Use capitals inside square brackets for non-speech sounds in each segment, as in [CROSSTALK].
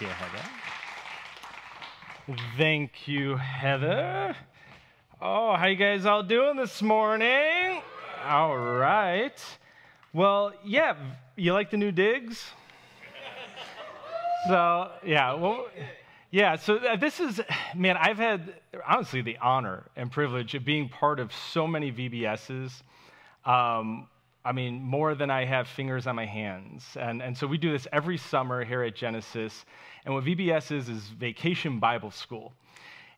you, Heather. Thank you, Heather. Oh, how you guys all doing this morning? All right. Well, yeah, you like the new digs? So, yeah, well, yeah, so uh, this is, man, I've had honestly the honor and privilege of being part of so many VBSs. Um, I mean, more than I have fingers on my hands. And, and so we do this every summer here at Genesis. And what VBS is, is Vacation Bible School.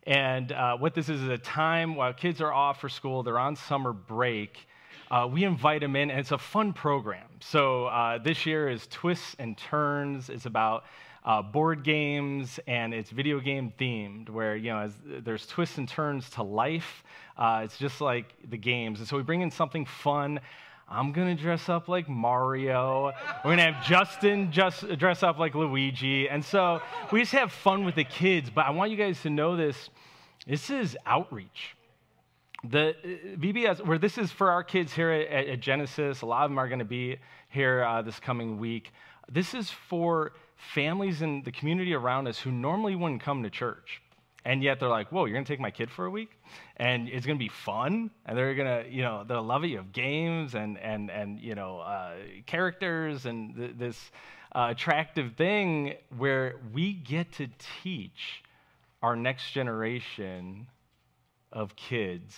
And uh, what this is is a time while kids are off for school, they're on summer break. Uh, we invite them in, and it's a fun program. So uh, this year is Twists and Turns. It's about uh, board games, and it's video game themed, where you know there's twists and turns to life. Uh, it's just like the games, and so we bring in something fun. I'm going to dress up like Mario. We're going to have Justin just dress up like Luigi. And so we just have fun with the kids. But I want you guys to know this this is outreach. The uh, VBS, where this is for our kids here at, at Genesis, a lot of them are going to be here uh, this coming week. This is for families in the community around us who normally wouldn't come to church. And yet they're like, whoa, you're going to take my kid for a week? And it's going to be fun. And they're going to, you know, they'll love. You of games and, and, and you know, uh, characters and th- this uh, attractive thing where we get to teach our next generation of kids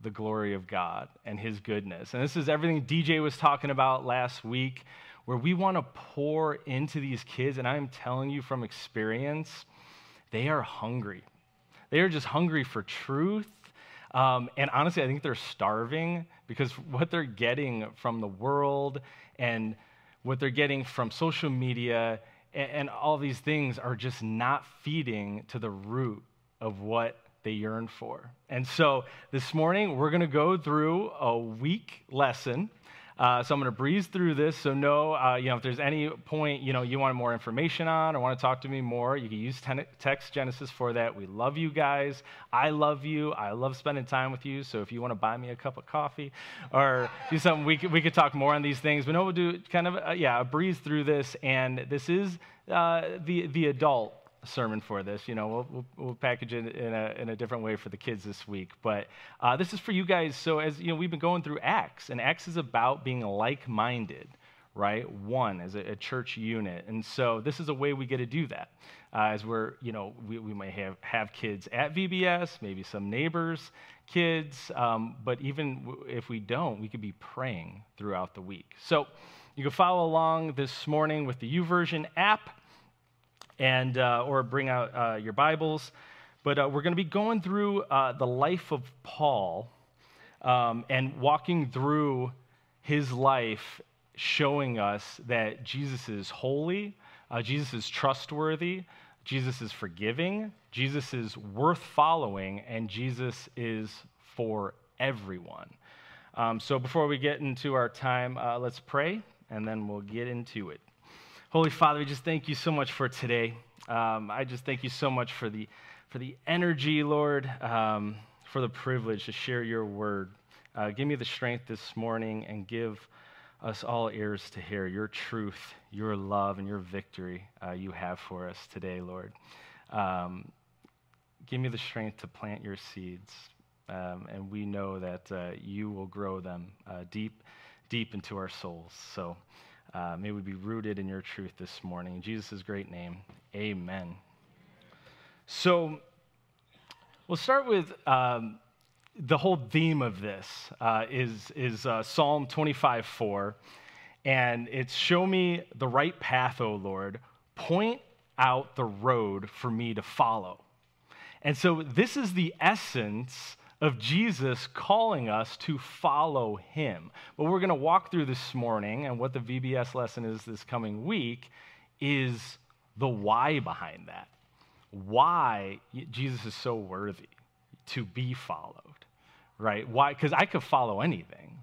the glory of God and His goodness. And this is everything DJ was talking about last week, where we want to pour into these kids. And I'm telling you from experience, they are hungry. They are just hungry for truth. Um, and honestly, I think they're starving because what they're getting from the world and what they're getting from social media and, and all these things are just not feeding to the root of what they yearn for. And so this morning, we're going to go through a week lesson uh, so I'm going to breeze through this. So know, uh, you know, if there's any point you know you want more information on or want to talk to me more, you can use ten- text Genesis for that. We love you guys. I love you. I love spending time with you. So if you want to buy me a cup of coffee or do something, we could, we could talk more on these things. But no, we'll do kind of yeah, a breeze through this. And this is uh, the the adult sermon for this. You know, we'll, we'll, package it in a, in a different way for the kids this week. But uh, this is for you guys. So, as you know, we've been going through Acts, and Acts is about being like minded, right? One as a, a, church unit. And so, this is a way we get to do that. Uh, as we're, you know, we, we might have, have kids at VBS, maybe some neighbors' kids, um, but even if we don't, we could be praying throughout the week. So, you can follow along this morning with the YouVersion app and uh, or bring out uh, your Bibles. But uh, we're going to be going through uh, the life of Paul um, and walking through his life, showing us that Jesus is holy, uh, Jesus is trustworthy, Jesus is forgiving, Jesus is worth following, and Jesus is for everyone. Um, so before we get into our time, uh, let's pray, and then we'll get into it. Holy Father, we just thank you so much for today. Um, I just thank you so much for the, for the energy, Lord, um, for the privilege to share your word. Uh, give me the strength this morning and give us all ears to hear your truth, your love, and your victory uh, you have for us today, Lord. Um, give me the strength to plant your seeds, um, and we know that uh, you will grow them uh, deep, deep into our souls. So, uh, may we be rooted in your truth this morning. In Jesus' great name, amen. So, we'll start with um, the whole theme of this uh, is, is uh, Psalm 25 4. And it's show me the right path, O Lord. Point out the road for me to follow. And so, this is the essence of Jesus calling us to follow him. What we're going to walk through this morning and what the VBS lesson is this coming week is the why behind that. Why Jesus is so worthy to be followed, right? Why? Because I could follow anything.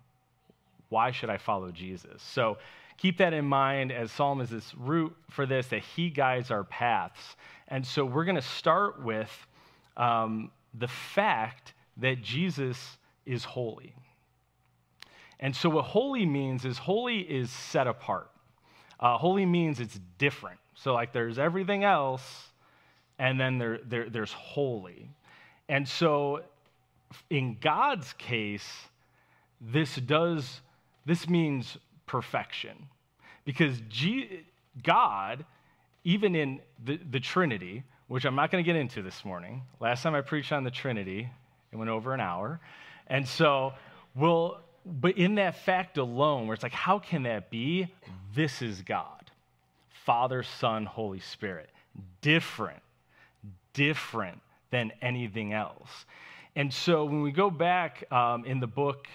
Why should I follow Jesus? So keep that in mind as Psalm is this root for this, that he guides our paths. And so we're going to start with um, the fact that Jesus is holy. And so, what holy means is holy is set apart. Uh, holy means it's different. So, like, there's everything else, and then there, there, there's holy. And so, in God's case, this does, this means perfection. Because G, God, even in the, the Trinity, which I'm not going to get into this morning, last time I preached on the Trinity, it went over an hour. And so, we'll, but in that fact alone, where it's like, how can that be? This is God Father, Son, Holy Spirit. Different, different than anything else. And so when we go back um, in the book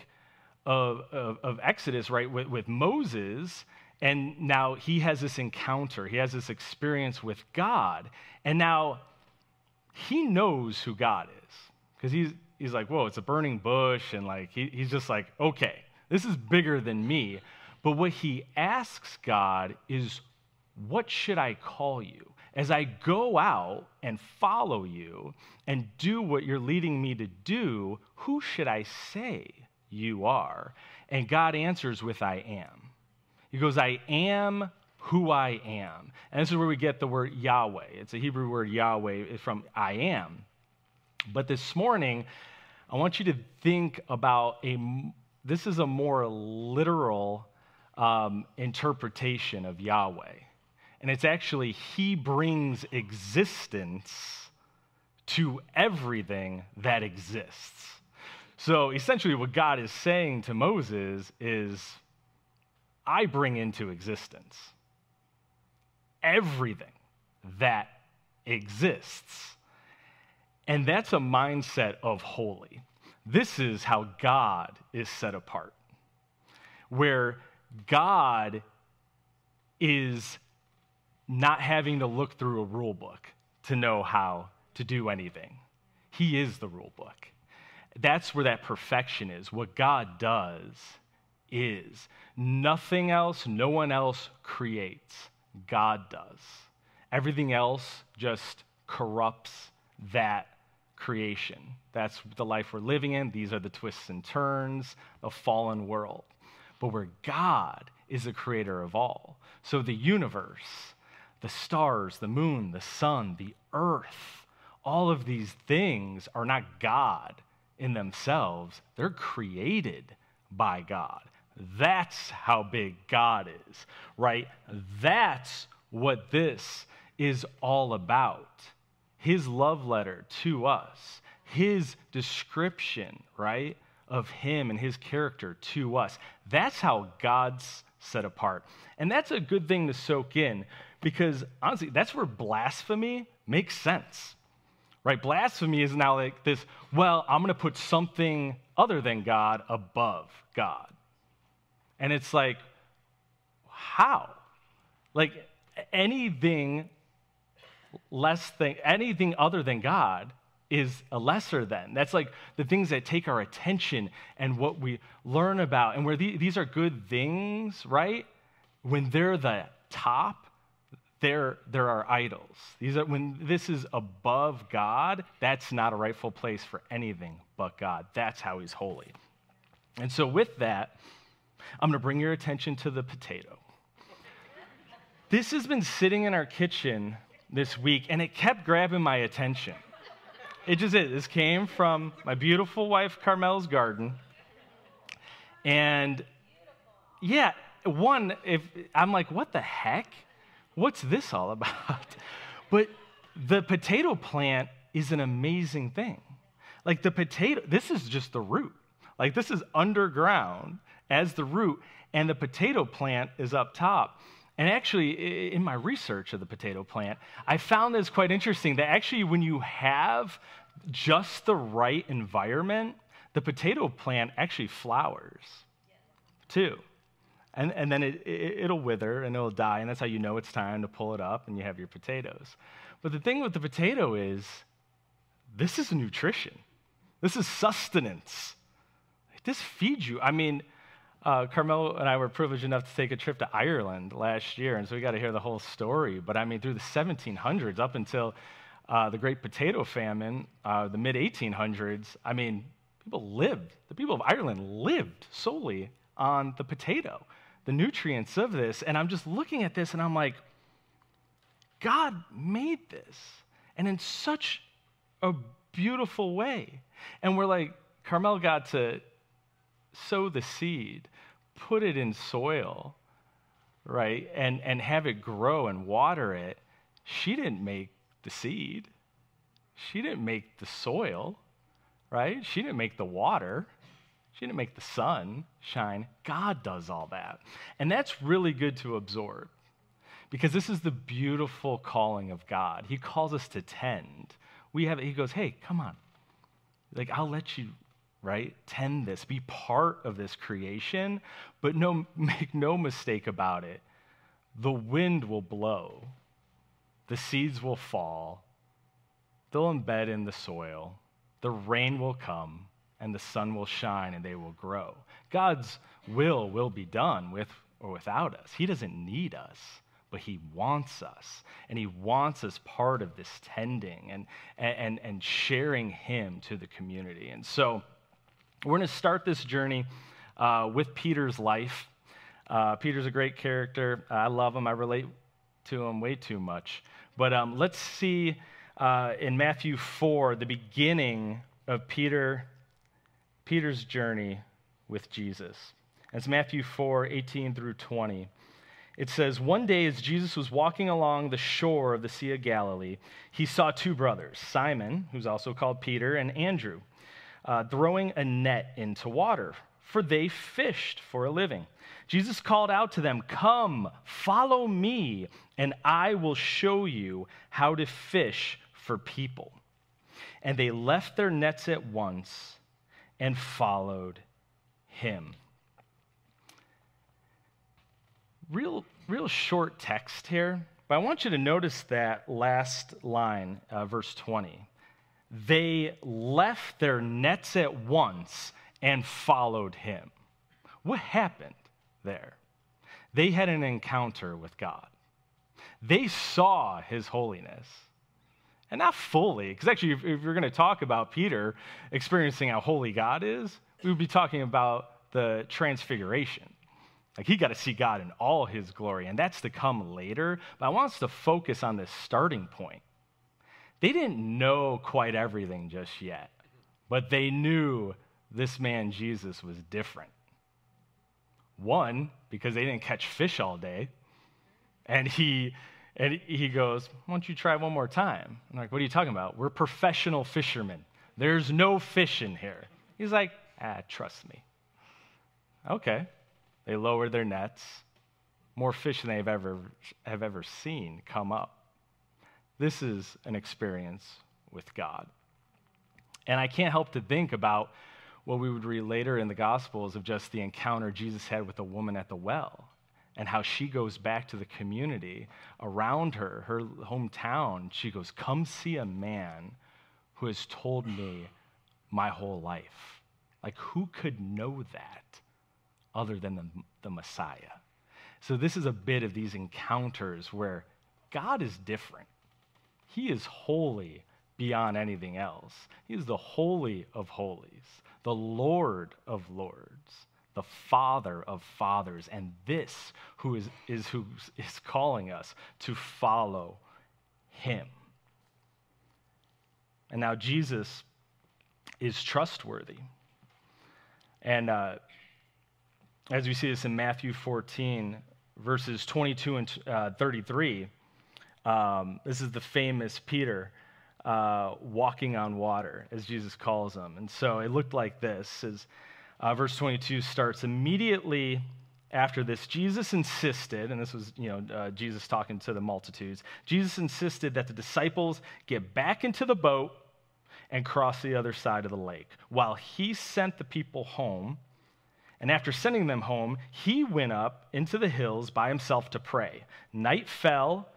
of, of, of Exodus, right, with, with Moses, and now he has this encounter, he has this experience with God, and now he knows who God is because he's, he's like, whoa, it's a burning bush. And like, he, he's just like, okay, this is bigger than me. But what he asks God is, what should I call you? As I go out and follow you and do what you're leading me to do, who should I say you are? And God answers with, I am. He goes, I am who I am. And this is where we get the word Yahweh. It's a Hebrew word Yahweh from I am. But this morning, I want you to think about a, this is a more literal um, interpretation of Yahweh. And it's actually, He brings existence to everything that exists. So essentially, what God is saying to Moses is, I bring into existence everything that exists. And that's a mindset of holy. This is how God is set apart, where God is not having to look through a rule book to know how to do anything. He is the rule book. That's where that perfection is. What God does is nothing else, no one else creates. God does. Everything else just corrupts that creation. That's the life we're living in. These are the twists and turns of fallen world. But where God is the creator of all. So the universe, the stars, the moon, the sun, the earth, all of these things are not God in themselves, they're created by God. That's how big God is, right? That's what this is all about his love letter to us, his description, right, of him and his character to us. That's how God's set apart. And that's a good thing to soak in because honestly, that's where blasphemy makes sense. Right? Blasphemy is now like this, well, I'm going to put something other than God above God. And it's like, how? Like anything less than anything other than God is a lesser than. That's like the things that take our attention and what we learn about. And where the, these are good things, right? When they're the top, there, there are idols. These are when this is above God, that's not a rightful place for anything but God. That's how he's holy. And so with that, I'm going to bring your attention to the potato. This has been sitting in our kitchen this week, and it kept grabbing my attention. It just is. This came from my beautiful wife Carmel's garden. And yeah, one, if I'm like, what the heck? What's this all about? [LAUGHS] But the potato plant is an amazing thing. Like the potato, this is just the root. Like this is underground as the root, and the potato plant is up top. And actually, in my research of the potato plant, I found this quite interesting that actually, when you have just the right environment, the potato plant actually flowers too. And, and then it, it, will wither and it'll die, and that's how you know it's time to pull it up and you have your potatoes. But the thing with the potato is, this is nutrition, this is sustenance. This feeds you. I mean, uh, and I were privileged enough to take a trip to Ireland last year, and so we got to hear the whole story. But I mean, through the 1700s up until uh, the Great Potato Famine, uh, the mid 1800s, I mean, people lived, the people of Ireland lived solely on the potato. the nutrients of this. And I'm just looking at this and I'm like, God made this. And in such a beautiful way. And we're like, Carmel got to sow the seed, put it in soil, right? And, and have it grow and water it. She didn't make the seed, she didn't make the soil, right? She didn't make the water. She didn't make the sun shine. God does all that. And that's really good to absorb because this is the beautiful calling of God. He calls us to tend. We have he goes, "Hey, come on. Like I'll let you right? Tend this, be part of this creation, but no [LAUGHS] make no mistake about it. The wind will blow. The seeds will fall. They'll embed in the soil. The rain will come and the sun will shine and they will grow. God's will will be done with or without us. He doesn't need us, but He wants us. And He wants us part of this tending and, and, and sharing Him to the community. And so we're going to start this journey uh, with Peter's life. Uh, Peter's a great character. I love him. I relate to him way too much. But um, let's see uh, in Matthew 4 the beginning of Peter Peter's journey with Jesus. It's Matthew 4 18 through 20. It says, One day as Jesus was walking along the shore of the Sea of Galilee, he saw two brothers, Simon, who's also called Peter, and Andrew, uh, throwing a net into water, for they fished for a living. Jesus called out to them, Come, follow me, and I will show you how to fish for people. And they left their nets at once and followed him. Real, real short text here, but I want you to notice that last line, uh, verse 20. They left their nets at once and followed him. What happened there? They had an encounter with God. They saw his holiness and not fully, because actually, if, if you're going to talk about Peter experiencing how holy God is, we would be talking about the transfiguration. Like he got to see God in all his glory, and that's to come later. But I want us to focus on this starting point. They didn't know quite everything just yet, but they knew this man Jesus was different. One, because they didn't catch fish all day, and he and he goes, Why don't you try one more time? I'm like, What are you talking about? We're professional fishermen. There's no fish in here. He's like, Ah, trust me. Okay. They lower their nets. More fish than they've ever have ever seen come up. This is an experience with God. And I can't help to think about what we would read later in the Gospels of just the encounter Jesus had with the woman at the well and how she goes back to the community around her, her hometown. She goes, Come see a man who has told me my whole life. Like, who could know that other than the, the Messiah? So, this is a bit of these encounters where God is different. He is holy beyond anything else. He is the holy of holies, the Lord of lords the Father of fathers, and this who is, is who is calling us to follow him. And now Jesus is trustworthy. And uh, as we see this in Matthew 14, verses 22 and uh, 33, um, this is the famous Peter uh, walking on water, as Jesus calls him. And so it looked like this. As, uh, verse 22 starts immediately after this jesus insisted and this was you know uh, jesus talking to the multitudes jesus insisted that the disciples get back into the boat and cross the other side of the lake while he sent the people home and after sending them home he went up into the hills by himself to pray night fell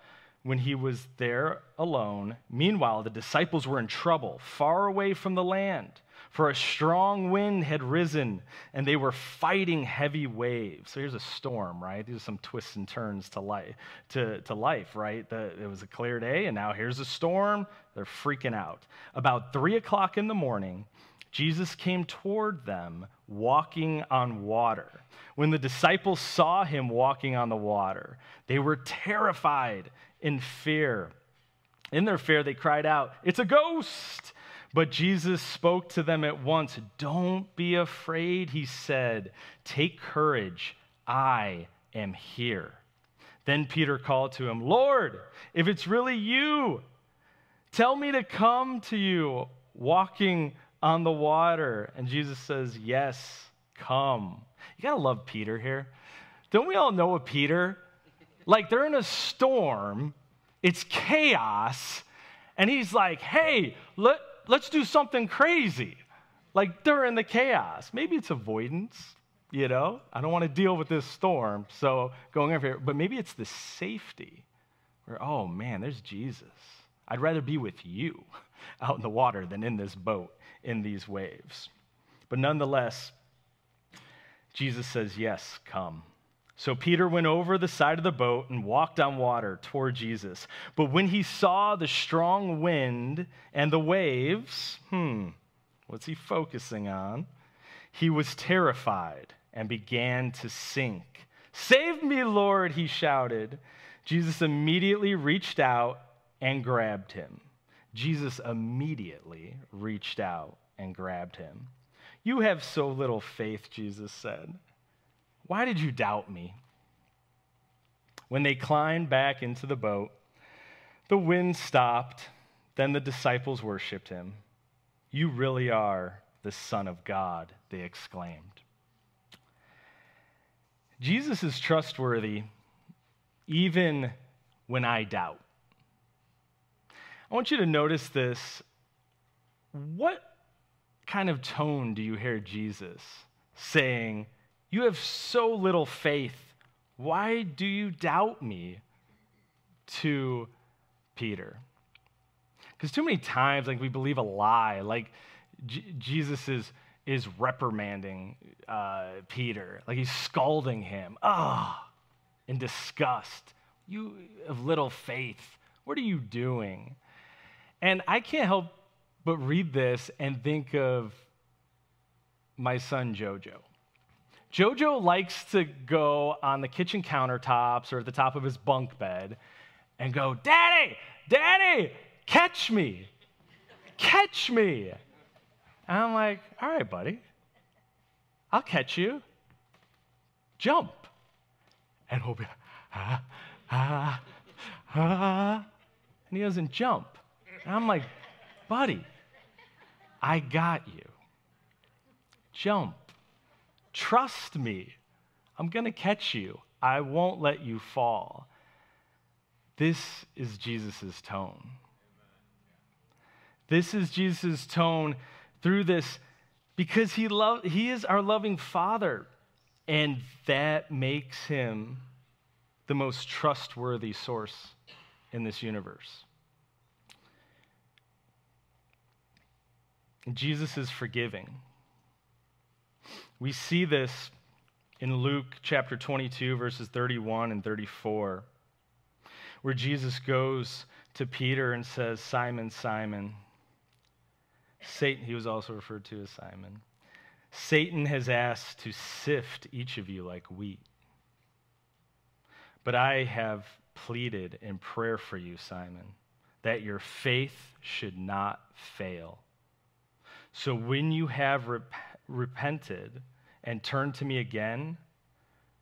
when he was there alone meanwhile the disciples were in trouble far away from the land for a strong wind had risen, and they were fighting heavy waves. So here's a storm, right? These are some twists and turns to life, to, to life right? The, it was a clear day, and now here's a storm. They're freaking out. About three o'clock in the morning, Jesus came toward them walking on water. When the disciples saw him walking on the water, they were terrified in fear. In their fear, they cried out, It's a ghost! But Jesus spoke to them at once. Don't be afraid, he said. Take courage. I am here. Then Peter called to him, Lord, if it's really you, tell me to come to you walking on the water. And Jesus says, Yes, come. You got to love Peter here. Don't we all know a Peter? Like they're in a storm, it's chaos, and he's like, Hey, let, let's do something crazy. Like during the chaos. Maybe it's avoidance, you know? I don't want to deal with this storm, so going over here. But maybe it's the safety where, oh man, there's Jesus. I'd rather be with you [LAUGHS] out in the water than in this boat in these waves. But nonetheless, Jesus says, Yes, come. So Peter went over the side of the boat and walked on water toward Jesus. But when he saw the strong wind and the waves, hmm, what's he focusing on? He was terrified and began to sink. Save me, Lord, he shouted. Jesus immediately reached out and grabbed him. Jesus immediately reached out and grabbed him. You have so little faith, Jesus said. Why did you doubt me? When they climbed back into the boat, the wind stopped. Then the disciples worshiped him. You really are the Son of God, they exclaimed. Jesus is trustworthy even when I doubt. I want you to notice this. What kind of tone do you hear Jesus saying, You have so little faith. Why do you doubt me? To Peter. Because too many times, like, we believe a lie. Like, J- Jesus is, is reprimanding uh, Peter, like, he's scalding him. Ah, in disgust. You have little faith. What are you doing? And I can't help but read this and think of my son Jojo. Jojo likes to go on the kitchen countertops or at the top of his bunk bed and go, Daddy, Daddy, catch me, catch me. And I'm like, All right, buddy, I'll catch you. Jump. And he'll be, ah, ah, ah. And he doesn't jump. And I'm like, buddy, I got you. Jump. Trust me. I'm going to catch you. I won't let you fall. This is Jesus' tone. This is Jesus' tone through this because he, lo- he is our loving Father, and that makes him the most trustworthy source in this universe. Jesus is forgiving. We see this in Luke chapter 22, verses 31 and 34, where Jesus goes to Peter and says, Simon, Simon, Satan, he was also referred to as Simon, Satan has asked to sift each of you like wheat. But I have pleaded in prayer for you, Simon, that your faith should not fail. So when you have rep- repented and turned to me again,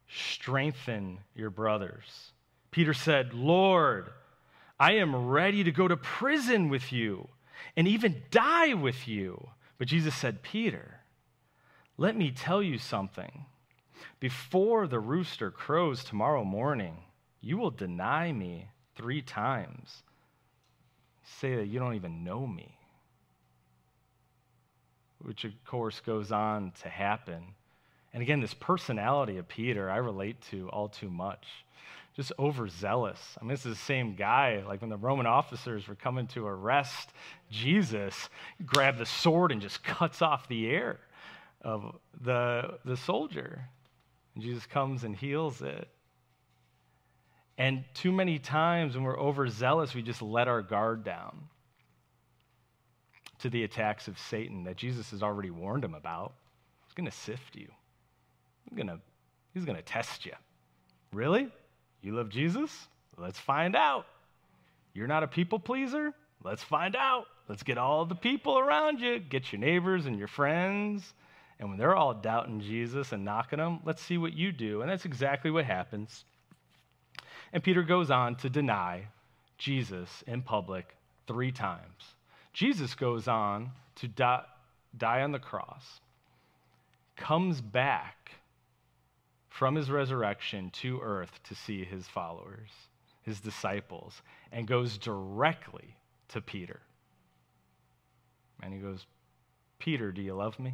strengthen your brothers. Peter said, Lord, I am ready to go to prison with you and even die with you. But Jesus said, Peter, let me tell you something. Before the rooster crows tomorrow morning, you will deny me three times. Say that you don't even know me which of course goes on to happen. And again, this personality of Peter, I relate to all too much. Just overzealous. I mean, this is the same guy, like when the Roman officers were coming to arrest Jesus, grab the sword and just cuts off the ear of the, the soldier. And Jesus comes and heals it. And too many times when we're overzealous, we just let our guard down. To the attacks of Satan that Jesus has already warned him about. He's going to sift you. He's going to, he's going to test you. Really? You love Jesus? Let's find out. You're not a people pleaser? Let's find out. Let's get all the people around you, get your neighbors and your friends. And when they're all doubting Jesus and knocking him, let's see what you do. And that's exactly what happens. And Peter goes on to deny Jesus in public three times. Jesus goes on to die, die on the cross, comes back from his resurrection to earth to see his followers, his disciples, and goes directly to Peter. And he goes, Peter, do you love me?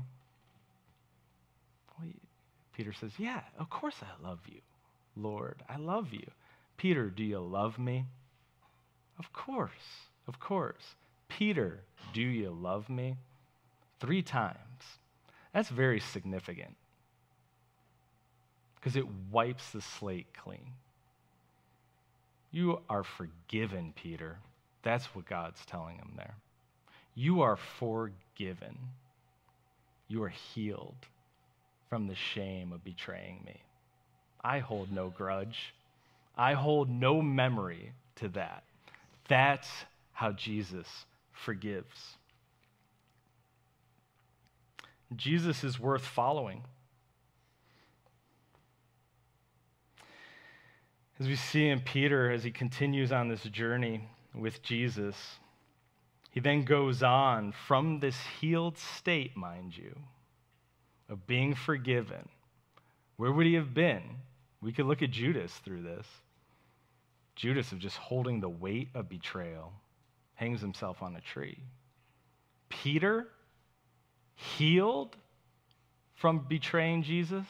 Well, Peter says, Yeah, of course I love you, Lord. I love you. Peter, do you love me? Of course, of course. Peter, do you love me? Three times. That's very significant because it wipes the slate clean. You are forgiven, Peter. That's what God's telling him there. You are forgiven. You are healed from the shame of betraying me. I hold no grudge. I hold no memory to that. That's how Jesus forgives. Jesus is worth following. As we see in Peter, as he continues on this journey with Jesus, he then goes on from this healed state, mind you, of being forgiven. Where would he have been? We could look at Judas through this. Judas of just holding the weight of betrayal hangs himself on a tree. Peter, healed from betraying Jesus,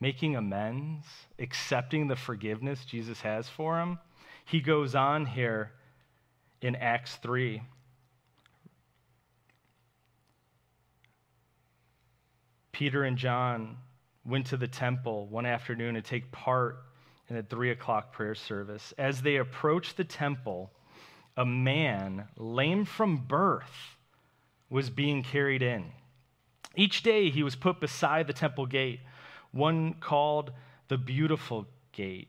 making amends, accepting the forgiveness Jesus has for him. He goes on here in Acts 3. Peter and John went to the temple one afternoon to take part in a three o'clock prayer service. As they approached the temple, a man, lame from birth, was being carried in. Each day he was put beside the temple gate, one called the Beautiful Gate,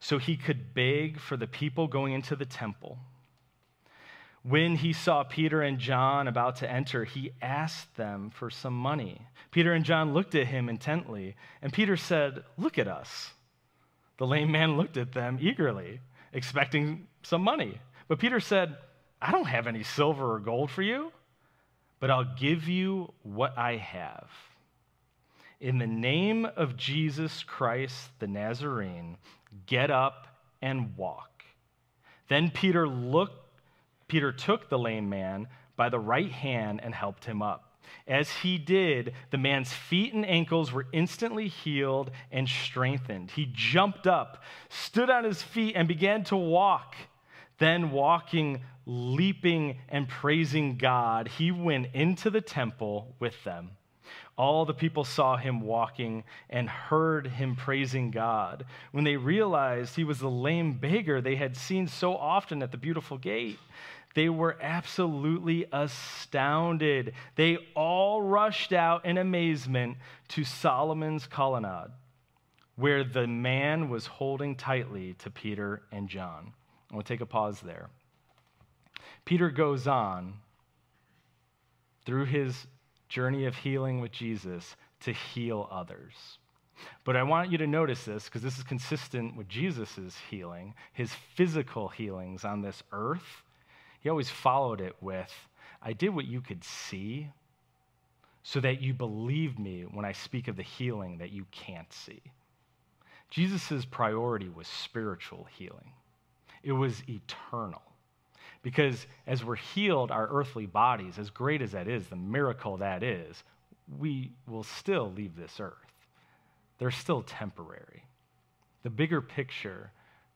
so he could beg for the people going into the temple. When he saw Peter and John about to enter, he asked them for some money. Peter and John looked at him intently, and Peter said, Look at us. The lame man looked at them eagerly, expecting some money. But Peter said, I don't have any silver or gold for you, but I'll give you what I have. In the name of Jesus Christ the Nazarene, get up and walk. Then Peter looked Peter took the lame man by the right hand and helped him up. As he did, the man's feet and ankles were instantly healed and strengthened. He jumped up, stood on his feet, and began to walk. Then, walking, leaping, and praising God, he went into the temple with them. All the people saw him walking and heard him praising God. When they realized he was the lame beggar they had seen so often at the beautiful gate, they were absolutely astounded. They all rushed out in amazement to Solomon's colonnade, where the man was holding tightly to Peter and John. Going to take a pause there. Peter goes on through his journey of healing with Jesus to heal others. But I want you to notice this because this is consistent with Jesus' healing, his physical healings on this earth he always followed it with, I did what you could see so that you believe me when I speak of the healing that you can't see. Jesus' priority was spiritual healing, it was eternal. Because as we're healed, our earthly bodies, as great as that is, the miracle that is, we will still leave this earth. They're still temporary. The bigger picture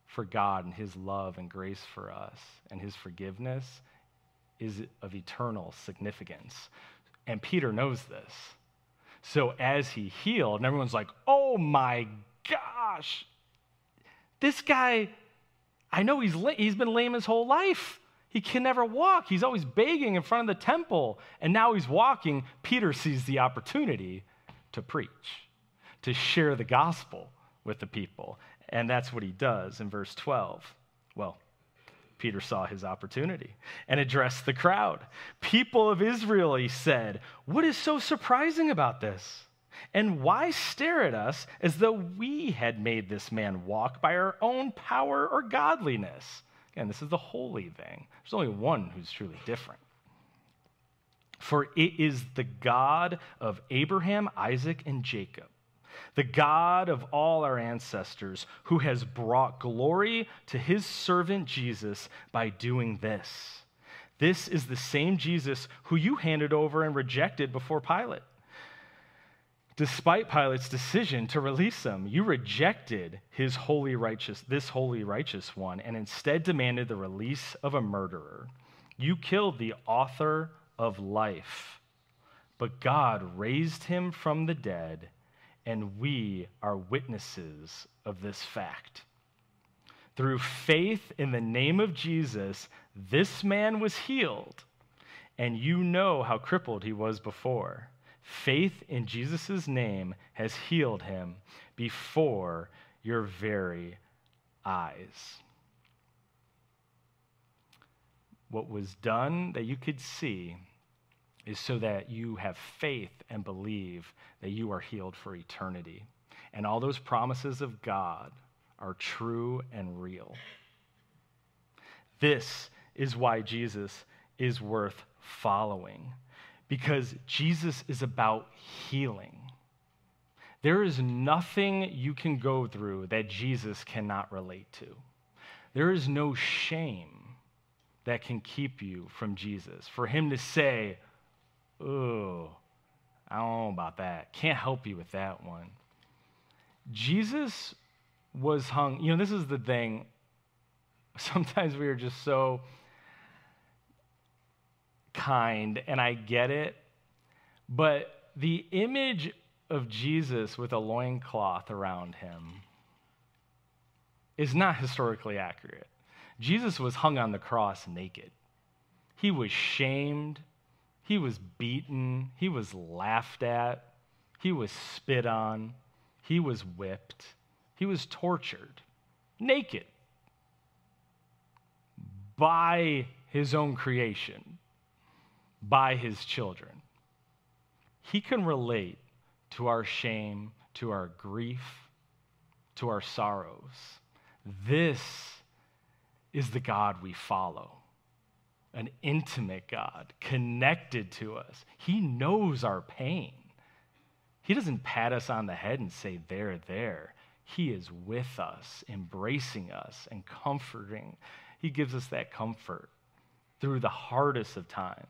for God and his love and grace for us and his forgiveness is of eternal significance. And Peter knows this. So as he healed, and everyone's like, oh my gosh, this guy, I know he's, he's been lame his whole life. He can never walk. He's always begging in front of the temple. And now he's walking. Peter sees the opportunity to preach, to share the gospel with the people. And that's what he does in verse 12. Well, Peter saw his opportunity and addressed the crowd. People of Israel, he said, what is so surprising about this? And why stare at us as though we had made this man walk by our own power or godliness? Again, this is the holy thing. There's only one who's truly different. For it is the God of Abraham, Isaac, and Jacob, the God of all our ancestors, who has brought glory to his servant Jesus by doing this. This is the same Jesus who you handed over and rejected before Pilate Despite Pilate's decision to release him, you rejected his holy righteous, this holy righteous one, and instead demanded the release of a murderer. You killed the author of life, but God raised him from the dead, and we are witnesses of this fact. Through faith in the name of Jesus, this man was healed, and you know how crippled he was before. Faith in Jesus' name has healed him before your very eyes. What was done that you could see is so that you have faith and believe that you are healed for eternity. And all those promises of God are true and real. This is why Jesus is worth following because Jesus is about healing. There is nothing you can go through that Jesus cannot relate to. There is no shame that can keep you from Jesus. For him to say, Oh, I don't know about that. Can't help you with that one. Jesus was hung, you know, this is the thing. [LAUGHS] Sometimes we are just so kind, and I get it. But the image of Jesus with a loincloth around him is not historically accurate. Jesus was hung on the cross naked. He was shamed. He was beaten. He was laughed at. He was spit on. He was whipped. He was tortured naked by his own creation by his children. He can relate to our shame, to our grief, to our sorrows. This is the God we follow an intimate God, connected to us. He knows our pain. He doesn't pat us on the head and say, There, there. He is with us, embracing us, and comforting. He gives us that comfort through the hardest of times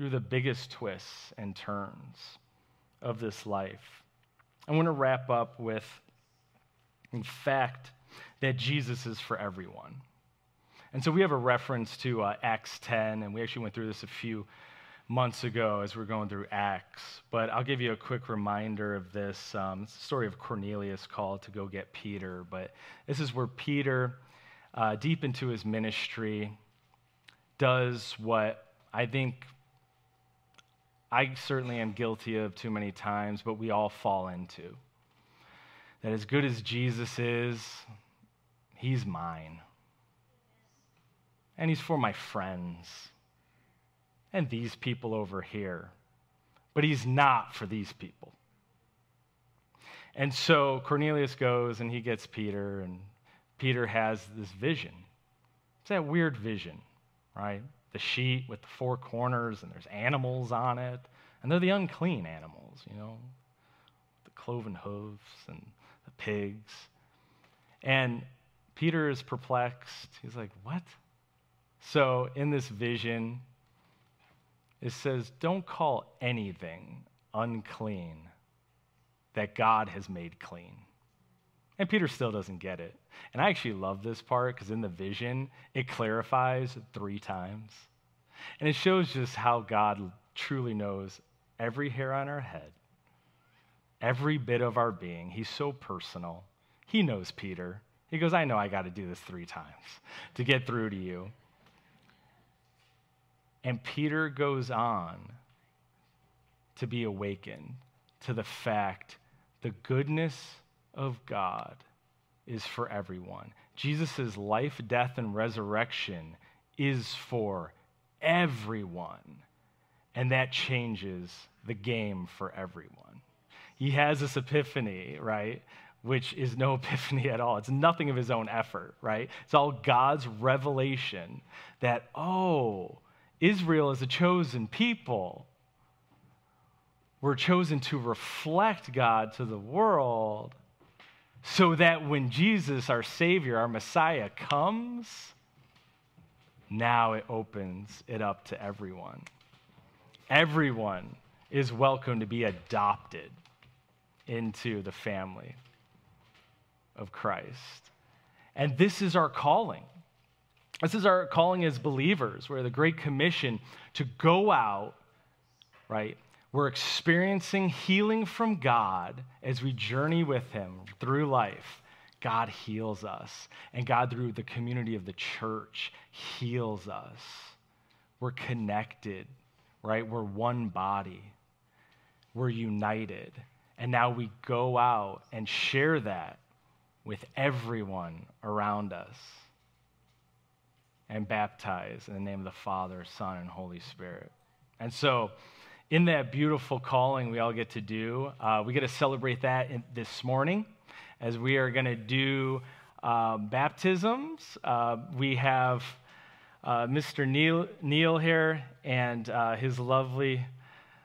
through the biggest twists and turns of this life. I want to wrap up with, in fact, that Jesus is for everyone. And so we have a reference to uh, Acts 10, and we actually went through this a few months ago as we are going through Acts. But I'll give you a quick reminder of this. Um, the story of Cornelius called to go get Peter. But this is where Peter, uh, deep into his ministry, does what I think I certainly am guilty of too many times, but we all fall into. That as good as Jesus is, he's mine. And he's for my friends and these people over here. But he's not for these people. And so Cornelius goes and he gets Peter, and Peter has this vision. It's that weird vision, right? The sheet with the four corners, and there's animals on it. And they're the unclean animals, you know, the cloven hooves and the pigs. And Peter is perplexed. He's like, What? So in this vision, it says, Don't call anything unclean that God has made clean. And Peter still doesn't get it. And I actually love this part because in the vision, it clarifies three times. And it shows just how God truly knows every hair on our head, every bit of our being. He's so personal. He knows Peter. He goes, I know I got to do this three times to get through to you. And Peter goes on to be awakened to the fact the goodness of God is for everyone. Jesus' life, death, and resurrection is for everyone. And that changes the game for everyone. He has this epiphany, right? Which is no [LAUGHS] epiphany at all. It's nothing of his own effort, right? It's all God's revelation that, oh, Israel is a chosen people. We're chosen to reflect God to the world so that when Jesus, our Savior, our Messiah, comes, now it opens it up to everyone. Everyone is welcome to be adopted into the family of Christ. And this is our calling. This is our calling as believers. We're the Great Commission to go out, right? We're experiencing healing from God as we journey with Him through life. God heals us, and God, through the community of the church, heals us. We're connected, right? We're one body, we're united. And now we go out and share that with everyone around us and baptize in the name of the Father, Son, and Holy Spirit. And so, in that beautiful calling we all get to do, uh, we get to celebrate that in, this morning as we are going to do uh, baptisms. Uh, we have uh, Mr. Neil, Neil here and uh, his lovely